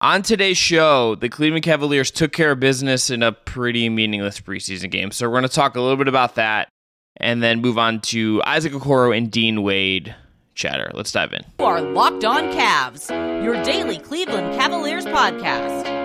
On today's show, the Cleveland Cavaliers took care of business in a pretty meaningless preseason game. So we're going to talk a little bit about that and then move on to Isaac Okoro and Dean Wade chatter. Let's dive in. You are Locked On Cavs, your daily Cleveland Cavaliers podcast.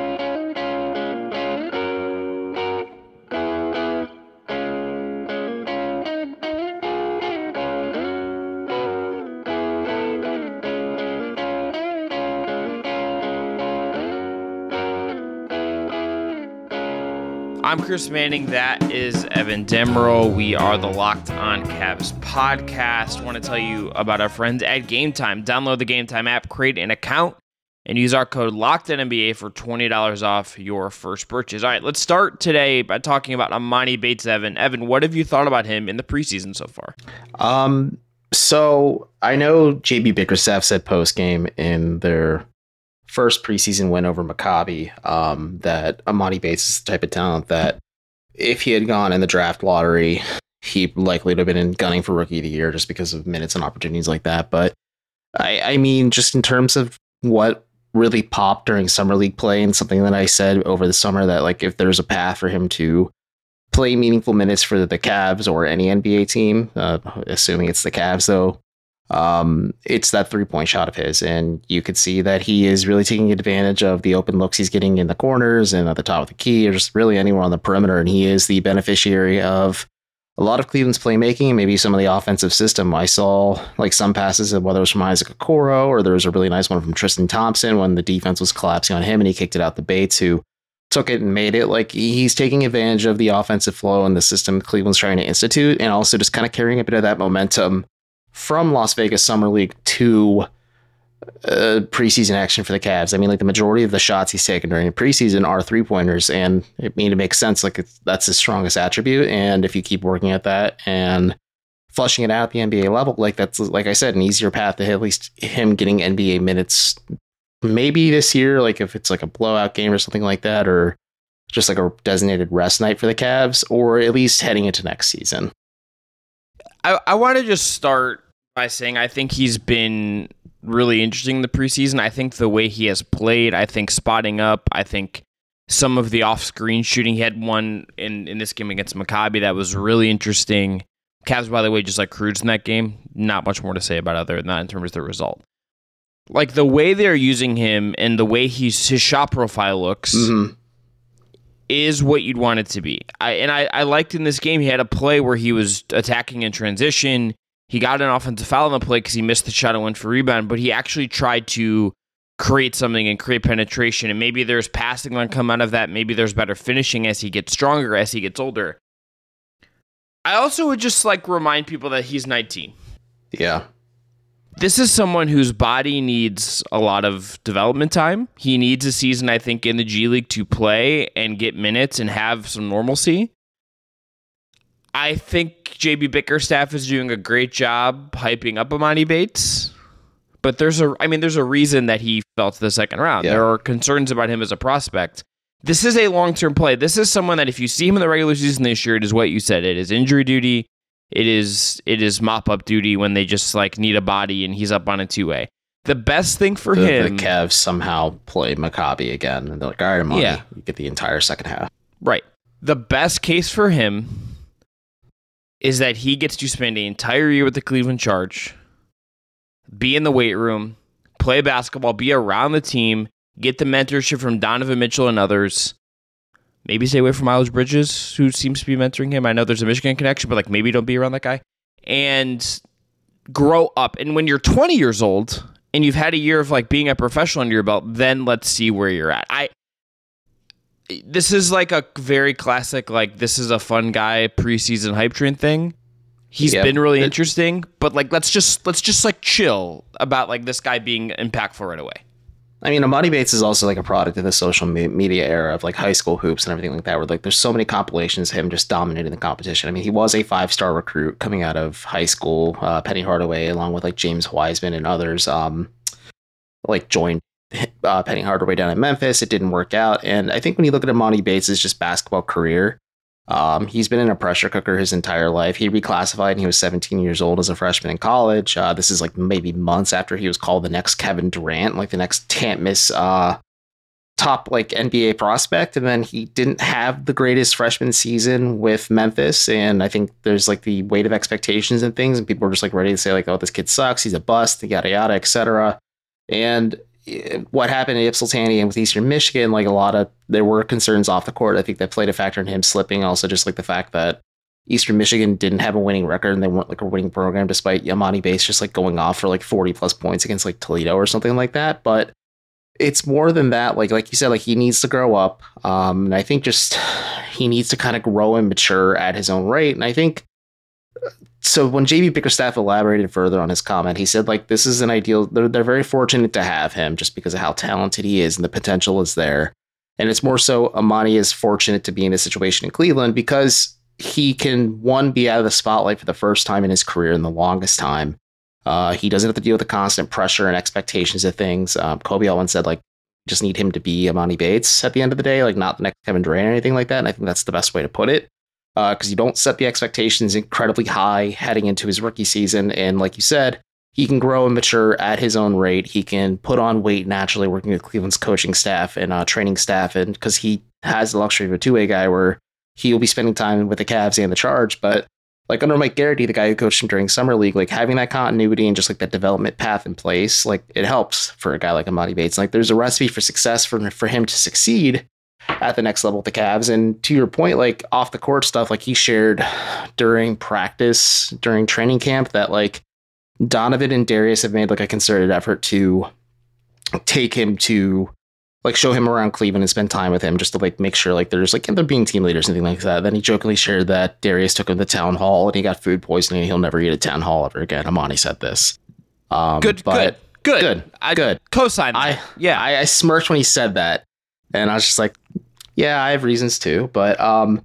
I'm Chris Manning. That is Evan Dammarell. We are the Locked On Cavs podcast. I want to tell you about our friends at Game Time. Download the Game Time app, create an account, and use our code LOCKEDNBA for $20 off your first purchase. All right, let's start today by talking about Emoni Bates Evan. Evan, what have you thought about him in the preseason so far? Um, so I know JB Bickerstaff said post game in their first preseason win over Maccabi um, that Emoni Bates is the type of talent that if he had gone in the draft lottery, he likely would have been in gunning for rookie of the year just because of minutes and opportunities like that. But I, I mean, just in terms of what really popped during summer league play and something that I said over the summer that like if there's a path for him to play meaningful minutes for the Cavs or any NBA team, uh, assuming it's the Cavs though, um, it's that three point shot of his. And you could see that he is really taking advantage of the open looks he's getting in the corners and at the top of the key, or just really anywhere on the perimeter. And he is the beneficiary of a lot of Cleveland's playmaking maybe some of the offensive system. I saw like some passes, whether it was from Isaac Okoro or there was a really nice one from Tristan Thompson when the defense was collapsing on him and he kicked it out the Bates, who took it and made it. Like he's taking advantage of the offensive flow and the system Cleveland's trying to institute, and also just kind of carrying a bit of that momentum from Las Vegas Summer League to uh, preseason action for the Cavs. I mean, like the majority of the shots he's taken during preseason are three pointers, and it mean it makes sense. Like that's his strongest attribute, and if you keep working at that and flushing it out at the NBA level, like that's like I said, an easier path to at least him getting NBA minutes. Maybe this year, like if it's like a blowout game or something like that, or just like a designated rest night for the Cavs, or at least heading into next season. I, I want to just start by saying I think he's been really interesting in the preseason. I think the way he has played, I think spotting up, I think some of the off screen shooting. He had one in, in this game against Maccabi that was really interesting. Cavs, by the way, just like cruised in that game. Not much more to say about other than that in terms of the result. Like the way they're using him and the way he's his shot profile looks Mm-hmm. is what you'd want it to be. I and I, I liked in this game he had a play where he was attacking in transition. He got an offensive foul on the play because he missed the shot and went for rebound, but he actually tried to create something and create penetration. And maybe there's passing that come out of that. Maybe there's better finishing as he gets stronger, as he gets older. I also would just like remind people that he's 19. Yeah. This is someone whose body needs a lot of development time. He needs a season, I think, in the G League to play and get minutes and have some normalcy. I think JB Bickerstaff is doing a great job hyping up Emoni Bates. But there's a I mean, there's a reason that he fell to the second round. Yeah. There are concerns about him as a prospect. This is a long term play. This is someone that if you see him in the regular season this year, it is what you said. It is injury duty. It is it is mop up duty when they just like need a body and he's up on a two way. The best thing for the, him, the Cavs somehow play Maccabi again, and they're like, "All right, money, Yeah. you get the entire second half." right? The best case for him is that he gets to spend the entire year with the Cleveland Charge, be in the weight room, play basketball, be around the team, get the mentorship from Donovan Mitchell and others. Maybe stay away from Miles Bridges, who seems to be mentoring him. I know there's a Michigan connection, but like maybe don't be around that guy. And grow up. And when you're 20 years old and you've had a year of like being a professional under your belt, then let's see where you're at. I this is like a very classic like this is a fun guy preseason hype train thing. He's Yeah, been really it- interesting, but like let's just let's just like chill about like this guy being impactful right away. I mean, Emoni Bates is also like a product of the social me- media era of like high school hoops and everything like that, where like there's so many compilations of him just dominating the competition. I mean, he was a five star recruit coming out of high school. Uh, Penny Hardaway, along with like James Wiseman and others, um, like joined uh, Penny Hardaway down in Memphis. It didn't work out, and I think when you look at Emoni Bates' just basketball career, um, he's been in a pressure cooker his entire life. He reclassified and he was 17 years old as a freshman in college. Uh, this is like maybe months after he was called the next Kevin Durant, like the next can't miss uh, top like NBA prospect, and then he didn't have the greatest freshman season with Memphis. And I think there's like the weight of expectations and things, and people are just like ready to say like, "Oh, this kid sucks. He's a bust." Yada yada, etc. And what happened at Ypsilanti and with Eastern Michigan, like a lot of there were concerns off the court. I think that played a factor in him slipping. Also, just like the fact that Eastern Michigan didn't have a winning record and they weren't like a winning program, despite Emoni Bates just like going off for like 40 plus points against like Toledo or something like that. But it's more than that. Like like you said, like he needs to grow up. Um, and I think just he needs to kind of grow and mature at his own rate. And I think so. When JB Bickerstaff elaborated further on his comment, he said like this is an ideal. They're they're very fortunate to have him just because of how talented he is and the potential is there. And it's more so Emoni is fortunate to be in a situation in Cleveland because he can one be out of the spotlight for the first time in his career in the longest time uh, he doesn't have to deal with the constant pressure and expectations of things. Um, Koby Altman said, like, just need him to be Emoni Bates at the end of the day, like not the next Kevin Durant or anything like that. And I think that's the best way to put it. Because uh, you don't set the expectations incredibly high heading into his rookie season. And like you said, he can grow and mature at his own rate. He can put on weight naturally working with Cleveland's coaching staff and uh, training staff. And because he has the luxury of a two way guy where he will be spending time with the Cavs and the Charge. But like under Mike Gerrity, the guy who coached him during summer league, like having that continuity and just like that development path in place, like it helps for a guy like Emoni Bates. Like there's a recipe for success for for him to succeed at the next level with the Cavs. And to your point, like off the court stuff, like he shared during practice, during training camp, that like Donovan and Darius have made like a concerted effort to take him to like show him around Cleveland and spend time with him just to like make sure like there's like they're being team leaders and things like that. Then he jokingly shared that Darius took him to town hall and he got food poisoning and he'll never eat at town hall ever again. Emoni said this. Um, good, good, good, good. I, good. Co-sign. I yeah. I, I smirked when he said that, and I was just like, yeah, I have reasons too, but um,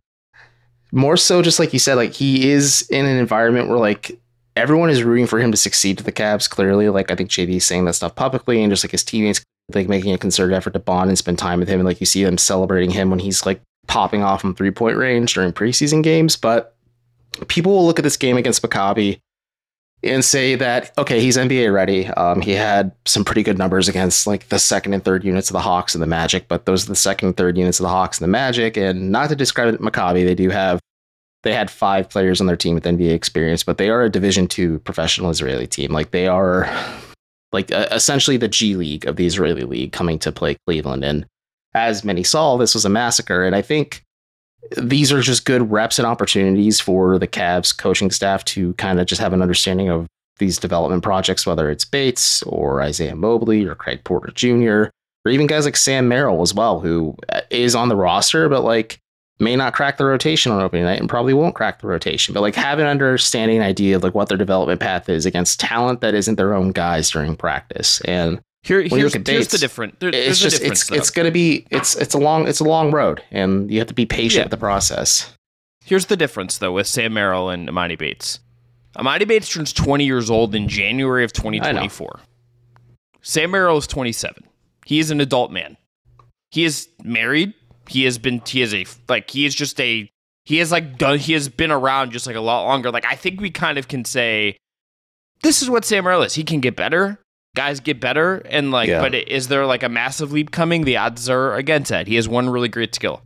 more so just like you said, like he is in an environment where like everyone is rooting for him to succeed to the Cavs. Clearly, like I think JB is saying that stuff publicly, and just like his teammates like making a concerted effort to bond and spend time with him. And like you see them celebrating him when he's like popping off from three point range during preseason games. But people will look at this game against Maccabi and say that okay, he's NBA ready. Um, he had some pretty good numbers against like the second and third units of the Hawks and the Magic, but those are the second and third units of the Hawks and the Magic. And not to discredit Maccabi, they do have they had five players on their team with NBA experience, but they are a Division two professional Israeli team. Like they are like uh, essentially the G League of the Israeli League coming to play Cleveland. And as many saw, this was a massacre. And I think these are just good reps and opportunities for the Cavs coaching staff to kind of just have an understanding of these development projects, whether it's Bates or Isaiah Mobley or Craig Porter Jr. or even guys like Sam Merrill as well, who uh, on the roster, but like may not crack the rotation on opening night and probably won't crack the rotation, but like have an understanding idea of like what their development path is against talent that isn't their own guys during practice. And here, here's, here's the different. There, it's just it's though. it's gonna be it's it's a long it's a long road, and you have to be patient yeah. with the process. Here's the difference though with Sam Merrill and Emoni Bates. Emoni Bates turns 20 years old in January of 2024. Sam Merrill is 27. He is an adult man. He is married he has been he is a like he is just a he has like done he has been around just like a lot longer. Like I think we kind of can say this is what Sam Merrill is. He can get better. Guys get better, and like, yeah. but is there like a massive leap coming? The odds are against that. He has one really great skill.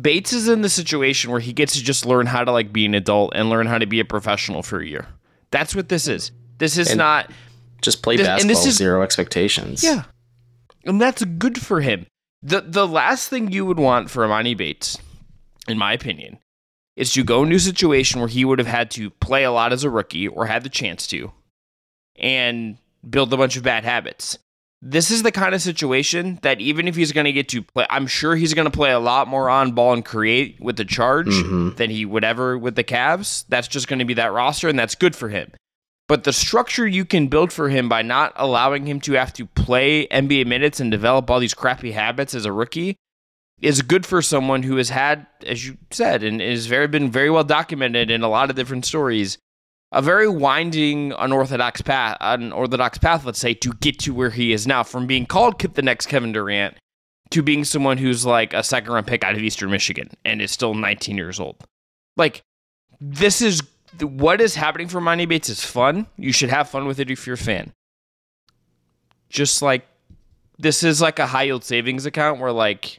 Bates is in the situation where he gets to just learn how to like be an adult and learn how to be a professional for a year. That's what this is. This is and not just play this, basketball. And this is, zero expectations. Yeah, and that's good for him. The the last thing you would want for Emoni Bates, in my opinion, is to go into a situation where he would have had to play a lot as a rookie or had the chance to and build a bunch of bad habits. This is the kind of situation that even if he's going to get to play, I'm sure he's going to play a lot more on ball and create with the charge mm-hmm. than he would ever with the Cavs. That's just going to be that roster, and that's good for him. But the structure you can build for him by not allowing him to have to play NBA minutes and develop all these crappy habits as a rookie is good for someone who has had, as you said, and is very been very well documented in a lot of different stories, a very winding, unorthodox path, unorthodox path, let's say, to get to where he is now, from being called the next Kevin Durant to being someone who's like a second round pick out of Eastern Michigan and is still 19 years old. Like, this is what is happening for Emoni Bates is fun. You should have fun with it if you're a fan. Just like this is like a high yield savings account where like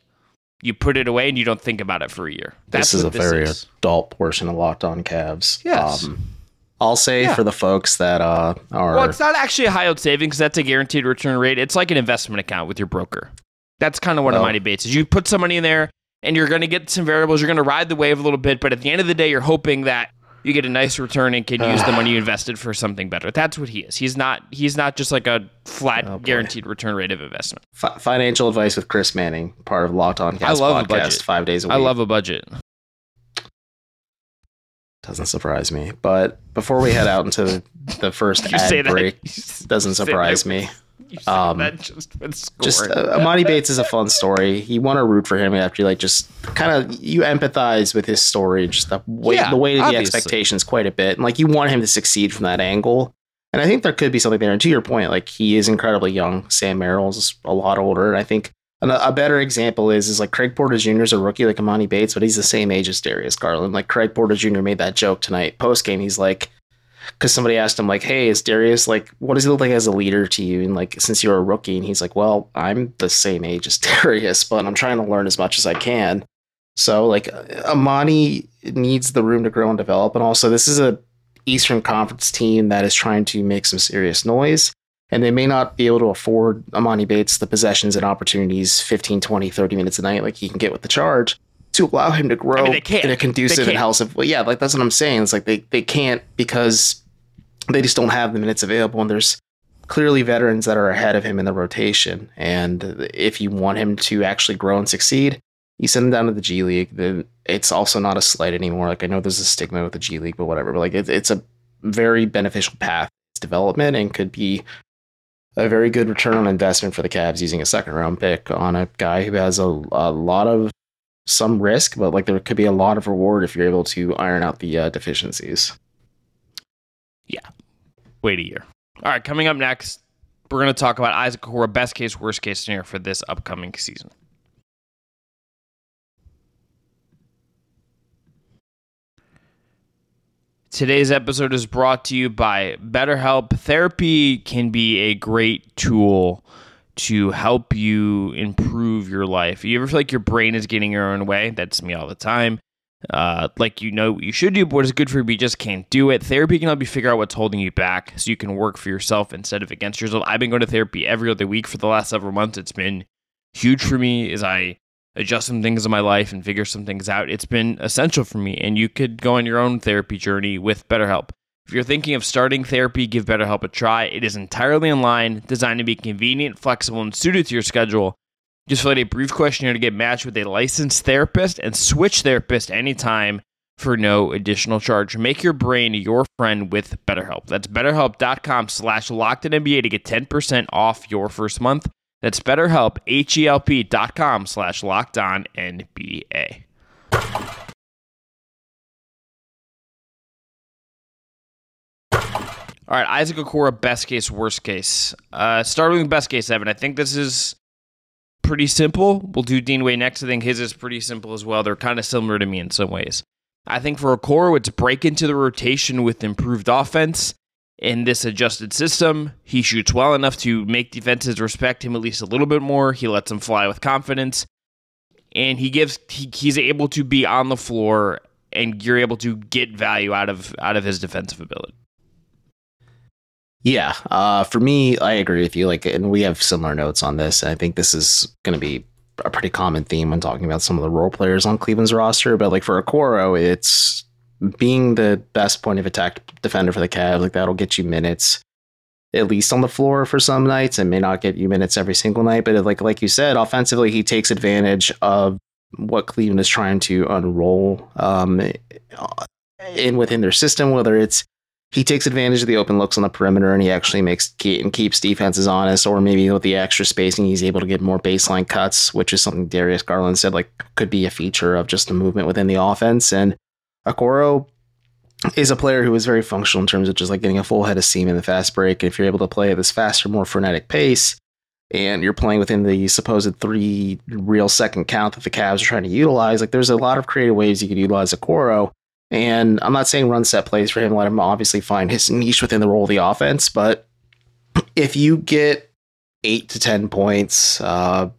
you put it away and you don't think about it for a year. That's this is a this very is. adult portion of Locked On Cavs. Yes. Um, I'll say Yeah. for the folks that uh, are Well, it's not actually a high yield savings. That's a guaranteed return rate. It's like an investment account with your broker. That's kind of what Well- Emoni Bates is. You put some money in there, and you're going to get some variables. You're going to ride the wave a little bit, but at the end of the day, you're hoping that you get a nice return and can use the money you invested for something better. That's what he is. He's not. He's not just like a flat Oh, guaranteed return rate of investment. fi- financial advice with Chris Manning, part of Locked On Cavs I love a podcast, budget. five days a week. I love a budget. Doesn't surprise me. But before we head out into the, first ad that. break, you doesn't that surprise with- me. Um, that just. Just uh, Emoni Bates is a fun story. You want to root for him after you like just kind of you empathize with his story, just the weight, Yeah, the weight of the expectations quite a bit, and like you want him to succeed from that angle. And I think there could be something there. And to your point, like he is incredibly young. Sam Merrill's a lot older, and I think a, a better example is is like Craig Porter Jr. is a rookie like Emoni Bates, but he's the same age as Darius Garland. Like Craig Porter Jr. made that joke tonight post game. He's like, because somebody asked him like, "Hey, is Darius like what does he look like as a leader to you?" And like since you're a rookie, and he's like, "Well, I'm the same age as Darius, but I'm trying to learn as much as I can." So like uh, Emoni needs the room to grow and develop, and also this is a Eastern Conference team that is trying to make some serious noise. And they may not be able to afford Emoni Bates the possessions and opportunities 15, 20, 30 minutes a night like he can get with the charge to allow him to grow I mean, in a conducive and can't. healthy well, yeah, like that's what I'm saying. It's like they, they can't because they just don't have the minutes available and there's clearly veterans that are ahead of him in the rotation. And if you want him to actually grow and succeed, you send him down to the G League. Then it's also not a slight anymore. Like I know there's a stigma with the G League, but whatever. But like it, it's a very beneficial path development and could be a very good return on investment for the Cavs using a second round pick on a guy who has a, a lot of some risk, but like there could be a lot of reward if you're able to iron out the uh, deficiencies. Yeah. Wait a year. All right, coming up next, we're going to talk about Isaac Okoro, best case, worst case scenario for this upcoming season. Today's episode is brought to you by BetterHelp. Therapy can be a great tool to help you improve your life. You ever feel like your brain is getting your own way? That's me all the time. Uh, like you know what you should do, but what is good for you, but you just can't do it. Therapy can help you figure out what's holding you back so you can work for yourself instead of against yourself. I've been going to therapy every other week for the last several months. It's been huge for me as I adjust some things in my life and figure some things out. It's been essential for me, and you could go on your own therapy journey with BetterHelp. If you're thinking of starting therapy, give BetterHelp a try. It is entirely online, designed to be convenient, flexible, and suited to your schedule. Just fill out a brief questionnaire to get matched with a licensed therapist and switch therapist anytime for no additional charge. Make your brain your friend with BetterHelp. That's betterhelp.com slash lockedinNBA to get 10% off your first month. That's betterhelp, H-E-L-P dot com slash locked on NBA. All right, Isaac Okoro, best case, worst case. Uh, starting with best case, Evan. I think this is pretty simple. We'll do Dean Wade next. I think his is pretty simple as well. They're kind of similar to me in some ways. I think for Okoro, it's break into the rotation with improved offense in this adjusted system. He shoots well enough to make defenses respect him at least a little bit more. He lets them fly with confidence, and he gives he, he's able to be on the floor, and you're able to get value out of out of his defensive ability. Yeah, uh, for me, I agree with you. Like, and we have similar notes on this. I think this is going to be a pretty common theme when talking about some of the role players on Cleveland's roster. But like for Okoro, it's being the best point of attack defender for the Cavs. Like that'll get you minutes, at least on the floor for some nights, and may not get you minutes every single night. But like like you said, offensively, he takes advantage of what Cleveland is trying to unroll um, in within their system, whether it's he takes advantage of the open looks on the perimeter and he actually makes and keeps defenses honest, or maybe with the extra spacing, he's able to get more baseline cuts, which is something Darius Garland said like could be a feature of just the movement within the offense. And Okoro is a player who is very functional in terms of just like getting a full head of steam in the fast break. If you're able to play at this faster, more frenetic pace, and you're playing within the supposed three real second count that the Cavs are trying to utilize, like there's a lot of creative ways you could utilize Okoro. And I'm not saying run set plays for him, let him obviously find his niche within the role of the offense. But if you get eight to ten points, uh,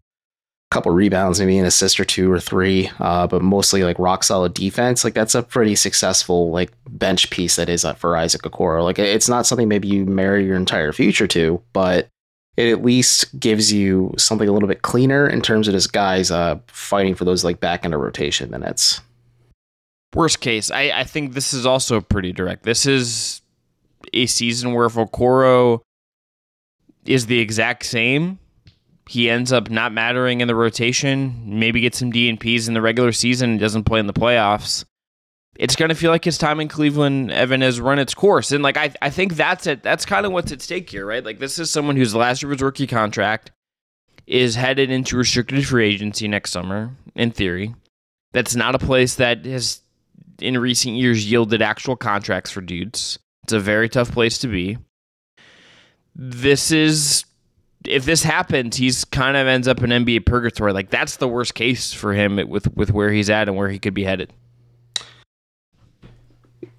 couple rebounds, maybe an assist or two or three, uh, but mostly like rock solid defense. Like that's a pretty successful like bench piece that is for Isaac Okoro. Like it's not something maybe you marry your entire future to, but it at least gives you something a little bit cleaner in terms of this guys uh, fighting for those like back end of rotation minutes. Worst case, I, I think this is also pretty direct. This is a season where if Okoro is the exact same, he ends up not mattering in the rotation, maybe get some DNPs in the regular season and doesn't play in the playoffs. It's going to feel like his time in Cleveland, Evan, has run its course. And like I, I think that's it. That's kind of what's at stake here, right? Like this is someone whose last year was rookie contract is headed into restricted free agency next summer, in theory. That's not a place that has in recent years yielded actual contracts for dudes. It's a very tough place to be. This is if this happens, he's kind of ends up in NBA purgatory. Like that's the worst case for him with with where he's at and where he could be headed.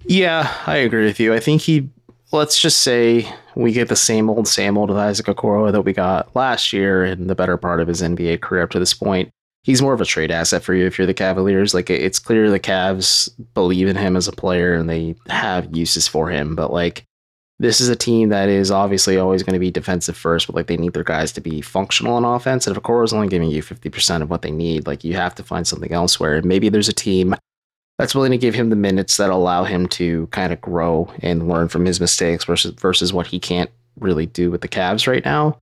Yeah, I agree with you. I think he. Let's just say we get the same old, same old with Isaac Okoro that we got last year and the better part of his NBA career up to this point. He's more of a trade asset for you if you're the Cavaliers. Like it's clear the Cavs believe in him as a player and they have uses for him, but like this is a team that is obviously always going to be defensive first, but like they need their guys to be functional on offense. And if is only giving you 50% of what they need, like you have to find something elsewhere. And maybe there's a team that's willing to give him the minutes that allow him to kind of grow and learn from his mistakes versus versus what he can't really do with the Cavs right now.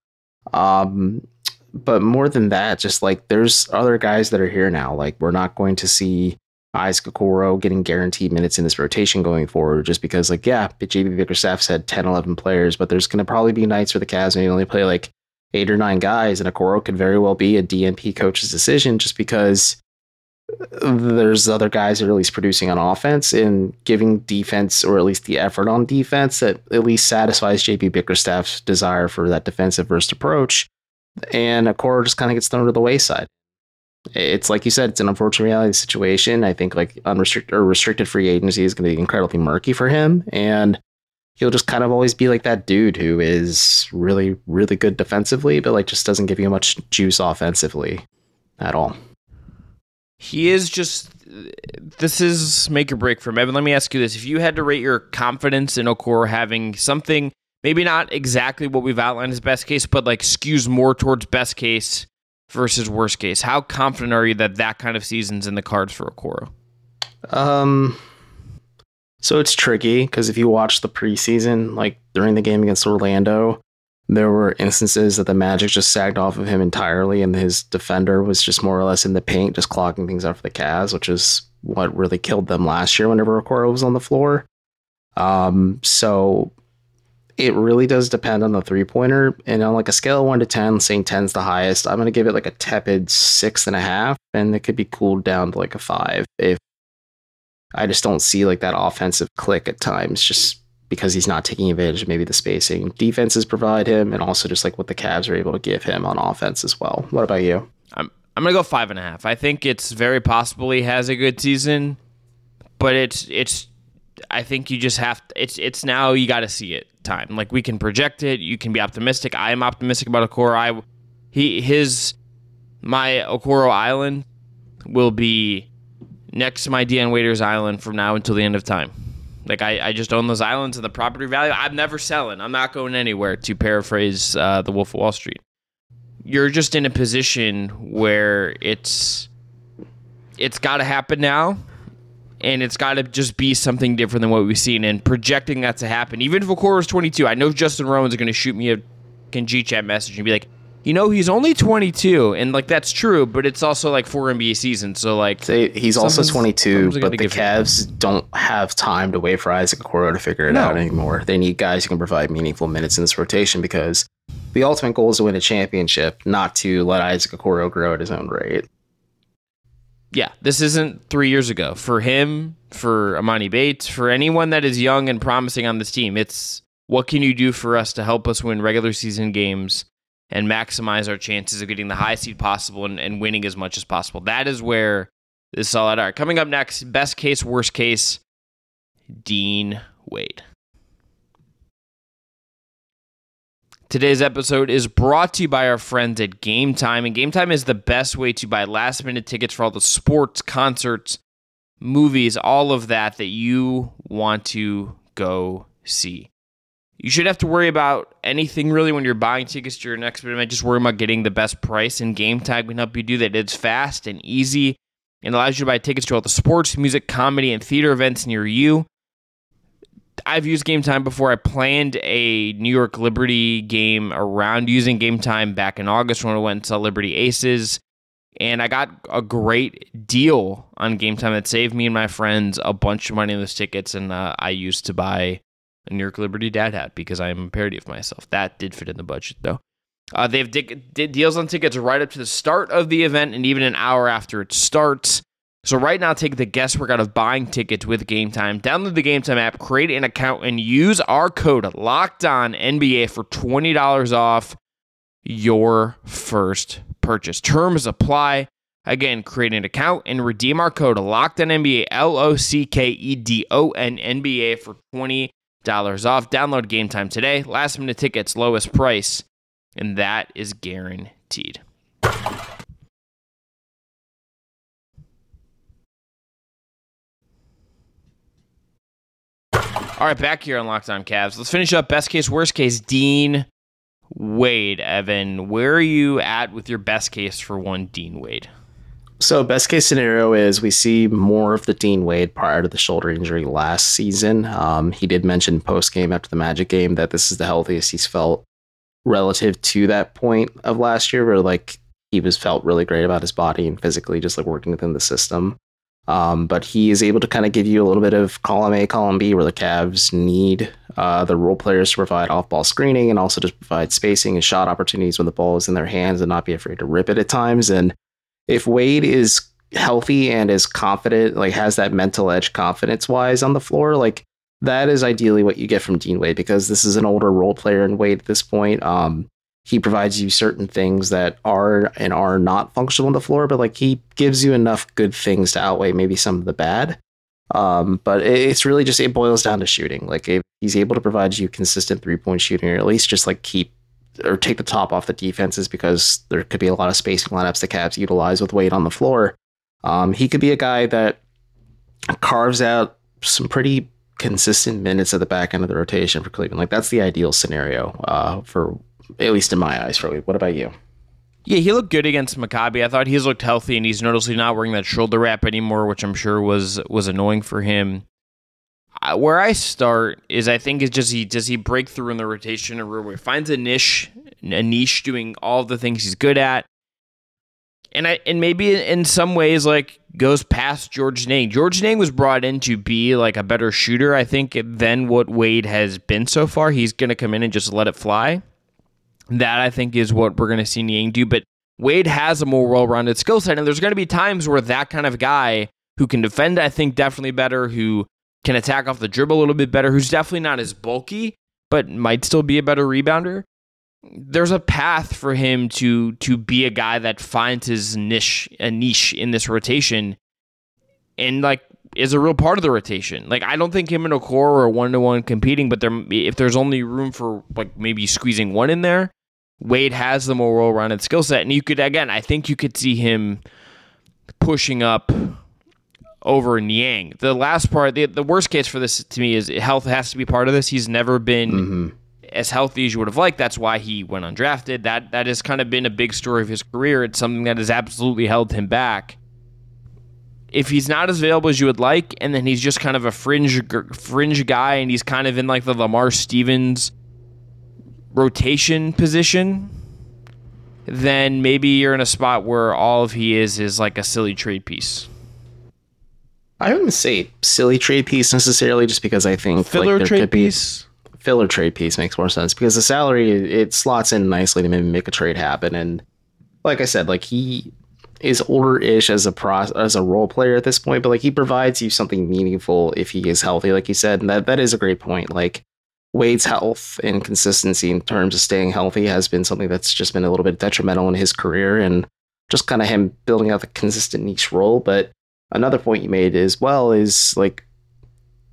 Um, but more than that, just like there's other guys that are here now. Like we're not going to see Isaac Okoro getting guaranteed minutes in this rotation going forward, just because, like, yeah, JB Bickerstaff said 10, 11 players, but there's going to probably be nights where the Cavs may only play like eight or nine guys, and Okoro could very well be a DNP coach's decision just because uh, there's other guys that are at least producing on offense and giving defense, or at least the effort on defense, that at least satisfies JB Bickerstaff's desire for that defensive first approach. And Okoro just kind of gets thrown to the wayside it's like you said, it's an unfortunate reality situation. I think like unrestricted or restricted free agency is going to be incredibly murky for him, and he'll just kind of always be like that dude who is really, really good defensively, but like just doesn't give you much juice offensively at all. He is just. This is make or break for him. Evan, let me ask you this: If you had to rate your confidence in Okoro having something, maybe not exactly what we've outlined as best case, but like skews more towards best case versus worst case? How confident are you that that kind of season's in the cards for Okoro? Um, so it's tricky because if you watch the preseason, like during the game against Orlando, there were instances that the Magic just sagged off of him entirely, and his defender was just more or less in the paint, just clogging things up for the Cavs, which is what really killed them last year whenever Okoro was on the floor. Um, so it really does depend on the three pointer. And on like a scale of one to 10, saying 10's the highest, I'm going to give it like a tepid six and a half. And it could be cooled down to like a five if I just don't see like that offensive click at times, just because he's not taking advantage of maybe the spacing defenses provide him and also just like what the Cavs are able to give him on offense as well. What about you? I'm, I'm to go five and a half. I think it's very possible he has a good season, but it's, it's, I think you just have to, it's it's now you got to see it time. Like we can project it, you can be optimistic. I am optimistic about Okoro. I he his my Okoro Island will be next to my Dion Waiters Island from now until the end of time. Like I, I just own those islands and the property value. I'm never selling. I'm not going anywhere. To paraphrase uh, the Wolf of Wall Street, you're just in a position where it's it's got to happen now and it's got to just be something different than what we've seen. And projecting that to happen, even if is 22, I know Justin Rowan's going to shoot me a a G chat message and be like, you know, he's only 22, and like that's true, but it's also like four NBA seasons, so like he's also 22, but the Cavs him. don't have time to wait for Isaac Okoro to figure it no. out anymore. They need guys who can provide meaningful minutes in this rotation because the ultimate goal is to win a championship, not to let Isaac Okoro grow at his own rate yeah, this isn't three years ago. For him, for Emoni Bates, for anyone that is young and promising on this team, it's what can you do for us to help us win regular season games and maximize our chances of getting the highest seed possible and, and winning as much as possible. That is where this is all at. All right, coming up next, best case, worst case, Dean Wade. Today's episode is brought to you by our friends at Game Time, and Game Time is the best way to buy last minute tickets for all the sports, concerts, movies, all of that that you want to go see. You should have to worry about anything really when you're buying tickets to your next event. Just worry about getting the best price, and Game Time can help you do that. It's fast and easy and allows you to buy tickets to all the sports, music, comedy, and theater events near you. I've used Game Time before. I planned a New York Liberty game around using Game Time back in August when I went to Liberty Aces. And I got a great deal on Game Time that saved me and my friends a bunch of money on those tickets. And uh, I used to buy a New York Liberty dad hat because I am a parody of myself. That did fit in the budget, though. Uh, they have di- deals on tickets right up to the start of the event and even an hour after it starts. So right now, take the guesswork out of buying tickets with Game Time. Download the Game Time app, create an account, and use our code Locked On NBA for twenty dollars off your first purchase. Terms apply. Again, create an account and redeem our code Locked On NBA L O C K E D O N N B A for twenty dollars off. Download Game Time today. Last minute tickets, lowest price, and that is guaranteed. All right, back here on Locked On Cavs. Let's finish up best case, worst case. Dean Wade, Evan, where are you at with your best case for one Dean Wade? So, best case scenario is we see more of the Dean Wade prior to the shoulder injury last season. Um, he did mention post game after the Magic game that this is the healthiest he's felt relative to that point of last year, where like he was felt really great about his body and physically just like working within the system. Um, but he is able to kind of give you a little bit of column A, column B, where the Cavs need uh, the role players to provide off ball screening and also just provide spacing and shot opportunities when the ball is in their hands and not be afraid to rip it at times. And if Wade is healthy and is confident, like has that mental edge confidence wise on the floor, like that is ideally what you get from Dean Wade because this is an older role player in Wade at this point. Um, he provides you certain things that are and are not functional on the floor, but like he gives you enough good things to outweigh maybe some of the bad. Um, but it's really just it boils down to shooting. Like if he's able to provide you consistent three point shooting, or at least just like keep or take the top off the defenses because there could be a lot of spacing lineups the Cavs utilize with Wade on the floor. Um, he could be a guy that carves out some pretty consistent minutes at the back end of the rotation for Cleveland. Like that's the ideal scenario uh, for at least in my eyes, for What about you? Yeah, he looked good against Maccabi. I thought he's looked healthy, and he's noticeably not wearing that shoulder wrap anymore, which I'm sure was was annoying for him. where I start is I think is just he does he break through in the rotation or where he finds a niche, a niche doing all the things he's good at, and I and maybe in some ways like goes past Georges Niang. Georges Niang was brought in to be like a better shooter, I think, than what Wade has been so far. He's to come in and just let it fly. That I think is what we're going to see Niang do. But Wade has a more well rounded skill set, and there's going to be times where that kind of guy who can defend, I think, definitely better, who can attack off the dribble a little bit better, who's definitely not as bulky, but might still be a better rebounder. There's a path for him to to be a guy that finds his niche a niche in this rotation, and like is a real part of the rotation. Like I don't think him and Okoro are one to one competing, but there if there's only room for like maybe squeezing one in there, Wade has the more well-rounded skill set, and you could again, I think you could see him pushing up over Niang. The last part, the, the worst case for this to me is health has to be part of this. He's never been mm-hmm. as healthy as you would have liked. That's why he went undrafted. That that has kind of been a big story of his career. It's something that has absolutely held him back. If he's not as available as you would like, and then he's just kind of a fringe fringe guy, and he's kind of in like the Lamar Stevens rotation position, then maybe you're in a spot where all of he is is like a silly trade piece. I wouldn't say silly trade piece necessarily, just because I think filler like, trade piece. Filler trade piece makes more sense because the salary it slots in nicely to maybe make a trade happen. And like I said, like he is older-ish as a pro as a role player at this point, but like he provides you something meaningful if he is healthy, like you said, and that that is a great point. Like Wade's health and consistency in terms of staying healthy has been something that's just been a little bit detrimental in his career and just kind of him building out the consistent niche role. But another point you made as well is like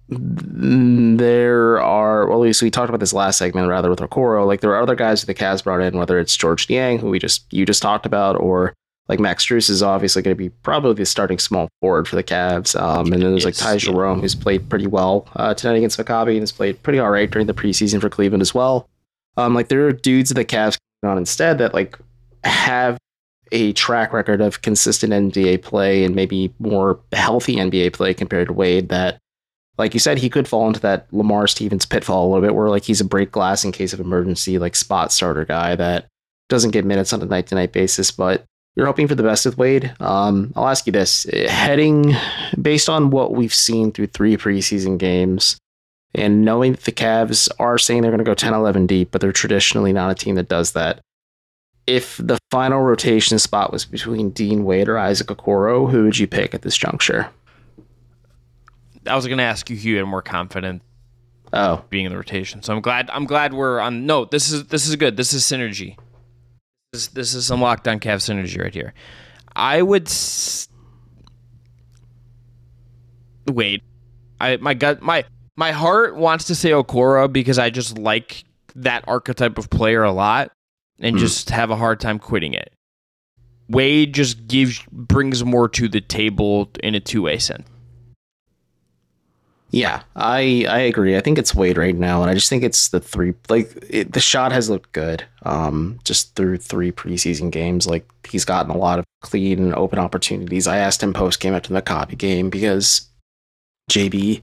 there are well, at least we talked about this last segment rather with Okoro. Like there are other guys that the Cavs brought in, whether it's Georges Niang, who we just you just talked about, or like Max Strus is obviously going to be probably the starting small forward for the Cavs. Um, and then there's like Ty. Jerome, who's played pretty well uh, tonight against Maccabi and has played pretty all right during the preseason for Cleveland as well. Um, like there are dudes that the Cavs on instead that like have a track record of consistent NBA play and maybe more healthy NBA play compared to Wade that like you said, he could fall into that Lamar Stevens pitfall a little bit where like he's a break glass in case of emergency, like spot starter guy that doesn't get minutes on a night to night basis, but you're hoping for the best with Wade. Um, I'll ask you this heading based on what we've seen through three preseason games and knowing that the Cavs are saying they're going to go 10 11 deep, but they're traditionally not a team that does that. If the final rotation spot was between Dean Wade or Isaac Okoro, who would you pick at this juncture? I was going to ask you who you had more confident Oh, being in the rotation. So I'm glad. I'm glad we're on. No, this is this is good. This is synergy. This this is some lockdown Cav synergy right here. I would s- wait. I my gut my my heart wants to say Okoro because I just like that archetype of player a lot and Hmm. just have a hard time quitting it. Wade just gives brings more to the table in a two way sense. Yeah, I I agree. I think it's Wade right now, and I just think it's the three. Like it, the shot has looked good, um, just through three preseason games. Like he's gotten a lot of clean and open opportunities. I asked him post game after the copy game because JB,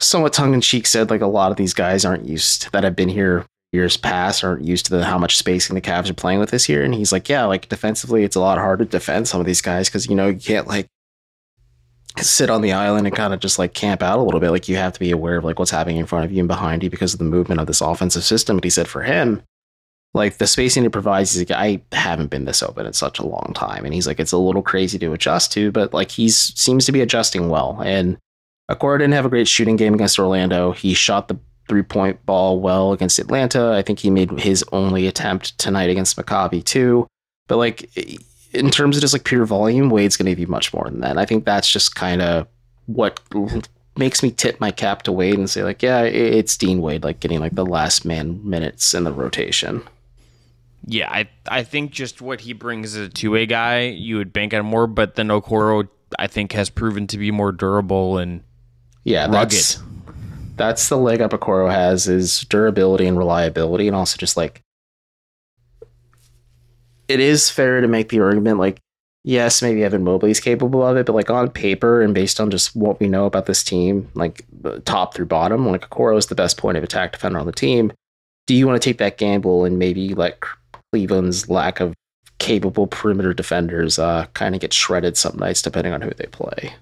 somewhat tongue in cheek, said like a lot of these guys aren't used that have been here years past aren't used to the, how much spacing the Cavs are playing with this year. And he's like, yeah, like defensively, it's a lot harder to defend some of these guys because you know you can't like sit on the island and kind of just like camp out a little bit. Like you have to be aware of like what's happening in front of you and behind you because of the movement of this offensive system. But he said for him, like the spacing it provides, he's like, I haven't been this open in such a long time. And he's like, it's a little crazy to adjust to, but like he seems to be adjusting well. And Okoro didn't have a great shooting game against Orlando. He shot the three point ball well against Atlanta. I think he made his only attempt tonight against Maccabi too. But like in terms of just like pure volume, Wade's going to be much more than that. And I think that's just kind of what makes me tip my cap to Wade and say like, yeah, it's Dean Wade like getting like the last man minutes in the rotation. Yeah, I I think just what he brings as a two way guy, you would bank on more. But then Okoro, I think, has proven to be more durable and Yeah, Rugged. that's that's the leg up Okoro has is durability and reliability, and also just like it is fair to make the argument like yes, maybe Evan Mobley's capable of it, but like on paper and based on just what we know about this team, like top through bottom, like Okoro is the best point of attack defender on the team. Do you want to take that gamble and maybe let Cleveland's lack of capable perimeter defenders uh, kind of get shredded some nights depending on who they play?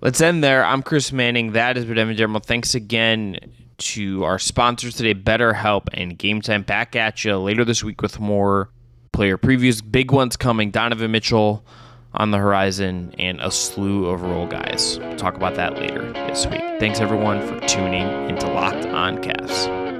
Let's end there. I'm Chris Manning. That is Evan Dammarell. Thanks again to our sponsors today, BetterHelp and Game Time. Back at you later this week with more player previews. Big ones coming. Donovan Mitchell on the horizon and a slew of role guys. We'll talk about that later this week. Thanks everyone for tuning into Locked On Cavs.